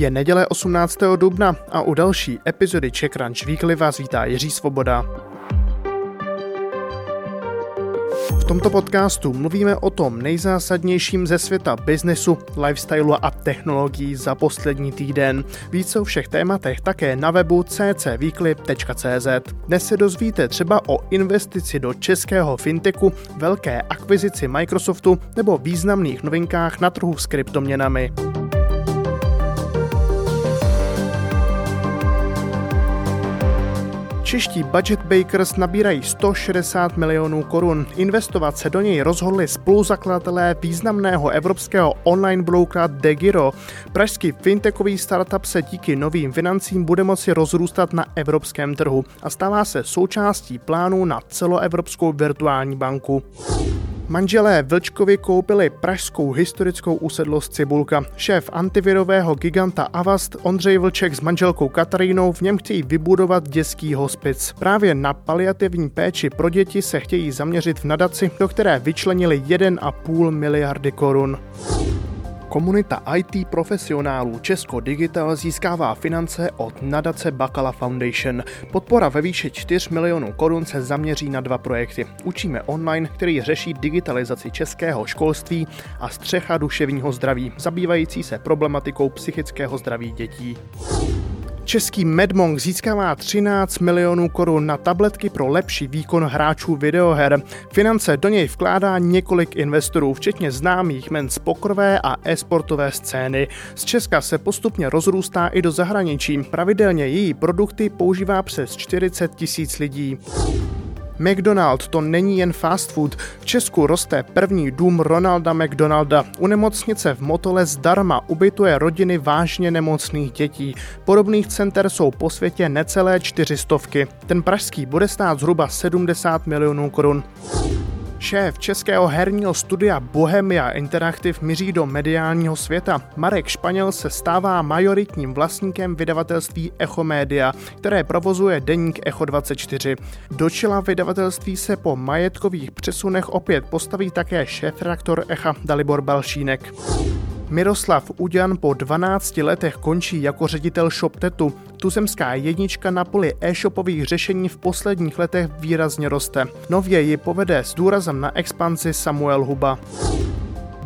Je neděle 18. dubna a u další epizody Czech Crunch Weekly vás vítá Jiří Svoboda. V tomto podcastu mluvíme o tom nejzásadnějším ze světa biznesu, lifestylu a technologií za poslední týden. Více o všech tématech také na webu ccweekly.cz. Dnes se dozvíte třeba o investici do českého fintechu, velké akvizici Microsoftu nebo významných novinkách na trhu s kryptoměnami. Čeští budget bakers nabírají 160 milionů korun. Investovat se do něj rozhodli spoluzakladatelé významného evropského online brokera Degiro. Pražský fintechový startup se díky novým financím bude moci rozrůstat na evropském trhu a stává se součástí plánu na celoevropskou virtuální banku. Manželé Vlčkovi koupili pražskou historickou usedlost Cibulka. Šéf antivirového giganta Avast Ondřej Vlček s manželkou Katarínou v něm chtějí vybudovat dětský hospic. Právě na paliativní péči pro děti se chtějí zaměřit v nadaci, do které vyčlenili 1,5 miliardy korun. Komunita IT profesionálů Česko Digital získává finance od nadace Bakala Foundation. Podpora ve výši 4 milionů korun se zaměří na dva projekty. Učíme online, který řeší digitalizaci českého školství a střecha duševního zdraví, zabývající se problematikou psychického zdraví dětí. Český Medmonk získává 13 milionů korun na tabletky pro lepší výkon hráčů videoher. Finance do něj vkládá několik investorů, včetně známých men z pokrové a e-sportové scény. Z Česka se postupně rozrůstá i do zahraničí. Pravidelně její produkty používá přes 40 tisíc lidí. McDonald to není jen fast food. V Česku roste první dům Ronalda McDonalda. U nemocnice v Motole zdarma ubytuje rodiny vážně nemocných dětí. Podobných center jsou po světě necelé čtyřistovky. Ten pražský bude stát zhruba 70 milionů korun. Šéf českého herního studia Bohemia Interactive míří do mediálního světa. Marek Španěl se stává majoritním vlastníkem vydavatelství Echo Media, které provozuje deník Echo 24. Do čela vydavatelství se po majetkových přesunech opět postaví také šéf-redaktor Echa Dalibor Balšínek. Miroslav Uďan po 12 letech končí jako ředitel ShopTetu. Tuzemská jednička na poli e-shopových řešení v posledních letech výrazně roste. Nově ji povede s důrazem na expanzi Samuel Huba.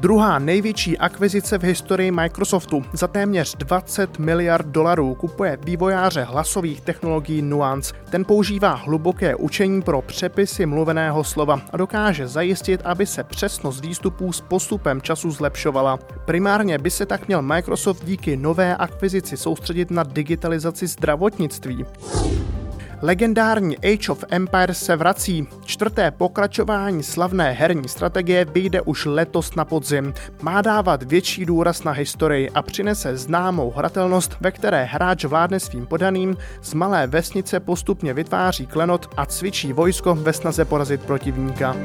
Druhá největší akvizice v historii Microsoftu za téměř 20 miliard dolarů kupuje vývojáře hlasových technologií Nuance. Ten používá hluboké učení pro přepisy mluveného slova a dokáže zajistit, aby se přesnost výstupů s postupem času zlepšovala. Primárně by se tak měl Microsoft díky nové akvizici soustředit na digitalizaci zdravotnictví. Legendární Age of Empires se vrací. Čtvrté pokračování slavné herní strategie vyjde už letos na podzim. Má dávat větší důraz na historii a přinese známou hratelnost, ve které hráč vládne svým podaným, z malé vesnice postupně vytváří klenot a cvičí vojsko ve snaze porazit protivníka.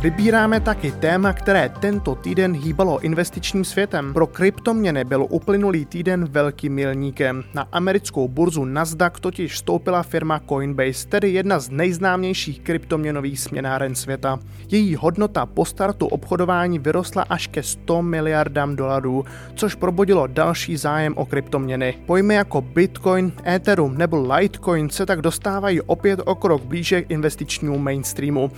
Vybíráme taky téma, které tento týden hýbalo investičním světem. Pro kryptoměny byl uplynulý týden velkým milníkem. Na americkou burzu Nasdaq totiž vstoupila firma Coinbase, tedy jedna z nejznámějších kryptoměnových směnáren světa. Její hodnota po startu obchodování vyrostla až ke 100 miliardám dolarů, což probudilo další zájem o kryptoměny. Pojmy jako Bitcoin, Ethereum nebo Litecoin se tak dostávají opět o krok blíže k investičnímu mainstreamu.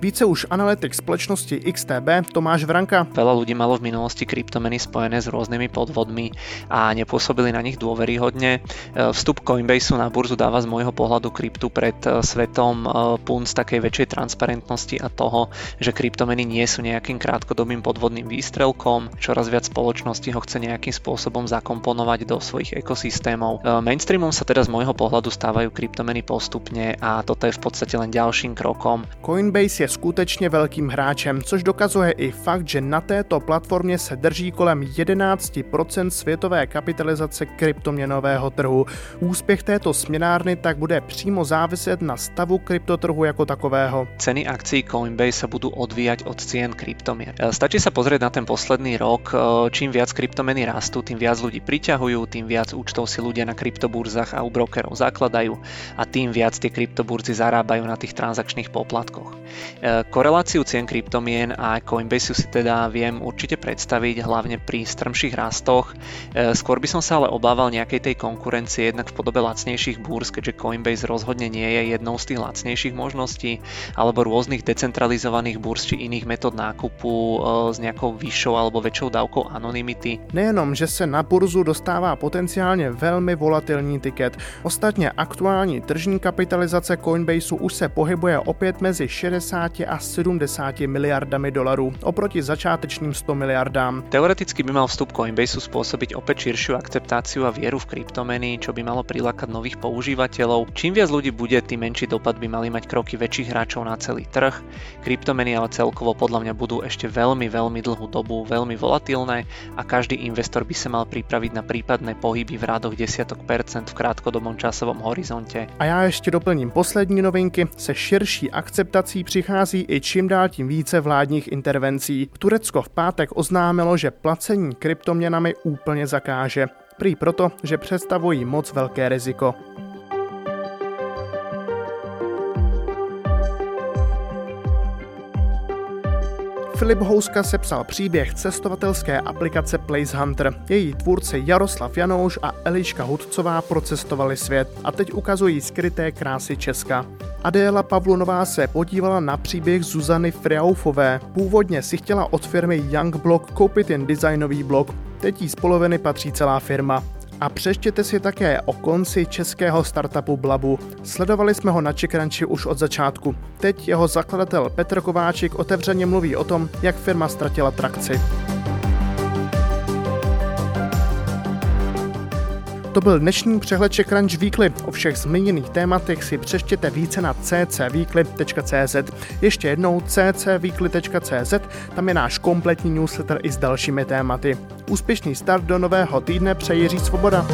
Více už analytik společnosti XTB Tomáš Vranka. Veľa ľudí malo v minulosti kryptomeny spojené s rôznymi podvodmi a nepôsobili na nich dôveryhodne. Vstup Coinbaseu na burzu dáva z môjho pohľadu kryptu pred svetom punc takej väčšej transparentnosti a toho, že kryptomeny nie sú nejakým krátkodobým podvodným výstrelkom. Čoraz viac spoločností ho chce nejakým spôsobom zakomponovať do svojich ekosystémov. Mainstreamom sa teda z môjho pohľadu stávajú kryptomeny postupne a toto je v podstate len ďalším krokom. Coinbase je skutečně velký největším hráčem, což dokazuje i fakt, že na této platformě se drží kolem 11% světové kapitalizace kryptoměnového trhu. Úspěch této směnárny tak bude přímo záviset na stavu kryptotrhu jako takového. Ceny akcií Coinbase sa budú odvíjať od cien kryptomien. E, stačí sa pozrieť na ten posledný rok, e, čím viac kryptomeny rastú, tým viac ľudí priťahujú, tým viac účtov si ľudia na kryptoburzách a u brokerov zakladajú a tým viac tie kryptoburzy zarábajú na tých transakčných poplatkoch. E, koreláciu cien kryptomien a Coinbase si teda viem určite predstaviť, hlavne pri strmších rastoch. E, skôr by som sa ale obával nejakej tej konkurencie jednak v podobe lacnejších búrs, keďže Coinbase rozhodne nie je jednou z tých lacnejších možností, alebo rôznych decentralizovaných búrs či iných metód nákupu e, s nejakou vyššou alebo väčšou dávkou anonymity. Nejenom, že se na burzu dostává potenciálně velmi volatilní tiket, ostatně aktuální tržní kapitalizace Coinbaseu už se pohybuje opět mezi 60 a 70 miliardami dolarů oproti začátečným 100 miliardám. Teoreticky by mal vstup Coinbaseu spôsobiť opäť širšiu akceptáciu a vieru v kryptomeny, čo by malo prilákať nových používateľov. Čím viac ľudí bude, tým menší dopad by mali mať kroky väčších hráčov na celý trh. Kryptomeny ale celkovo podľa mňa budú ešte veľmi, veľmi dlhú dobu veľmi volatilné a každý investor by sa mal pripraviť na prípadné pohyby v rádoch desiatok percent v krátkodobom časovom horizonte. A já ještě doplním poslední novinky. Se širší akceptací přichází i čím dál tím více vládních intervencí. Turecko v pátek oznámilo, že placení kryptoměnami úplně zakáže. Prý proto, že představují moc velké riziko. Filip Houska sepsal příběh cestovatelské aplikace Place Hunter. Její tvůrci Jaroslav Janouš a Eliška Hudcová procestovali svět a teď ukazují skryté krásy Česka. Adéla Pavlunová se podívala na příběh Zuzany Friaufové. Původně si chtěla od firmy Young Block koupit jen designový blok, teď jí z poloviny patří celá firma. A přeštěte si také o konci českého startupu Blabu. Sledovali jsme ho na Čekranči už od začátku. Teď jeho zakladatel Petr Kováčik otevřeně mluví o tom, jak firma ztratila trakci. To byl dnešní přehled Crunch Weekly. O všech zmíněných tématech si přeštěte více na ccweekly.cz. Ještě jednou ccweekly.cz, tam je náš kompletní newsletter i s dalšími tématy. Úspěšný start do nového týdne přeji Jiří Svoboda.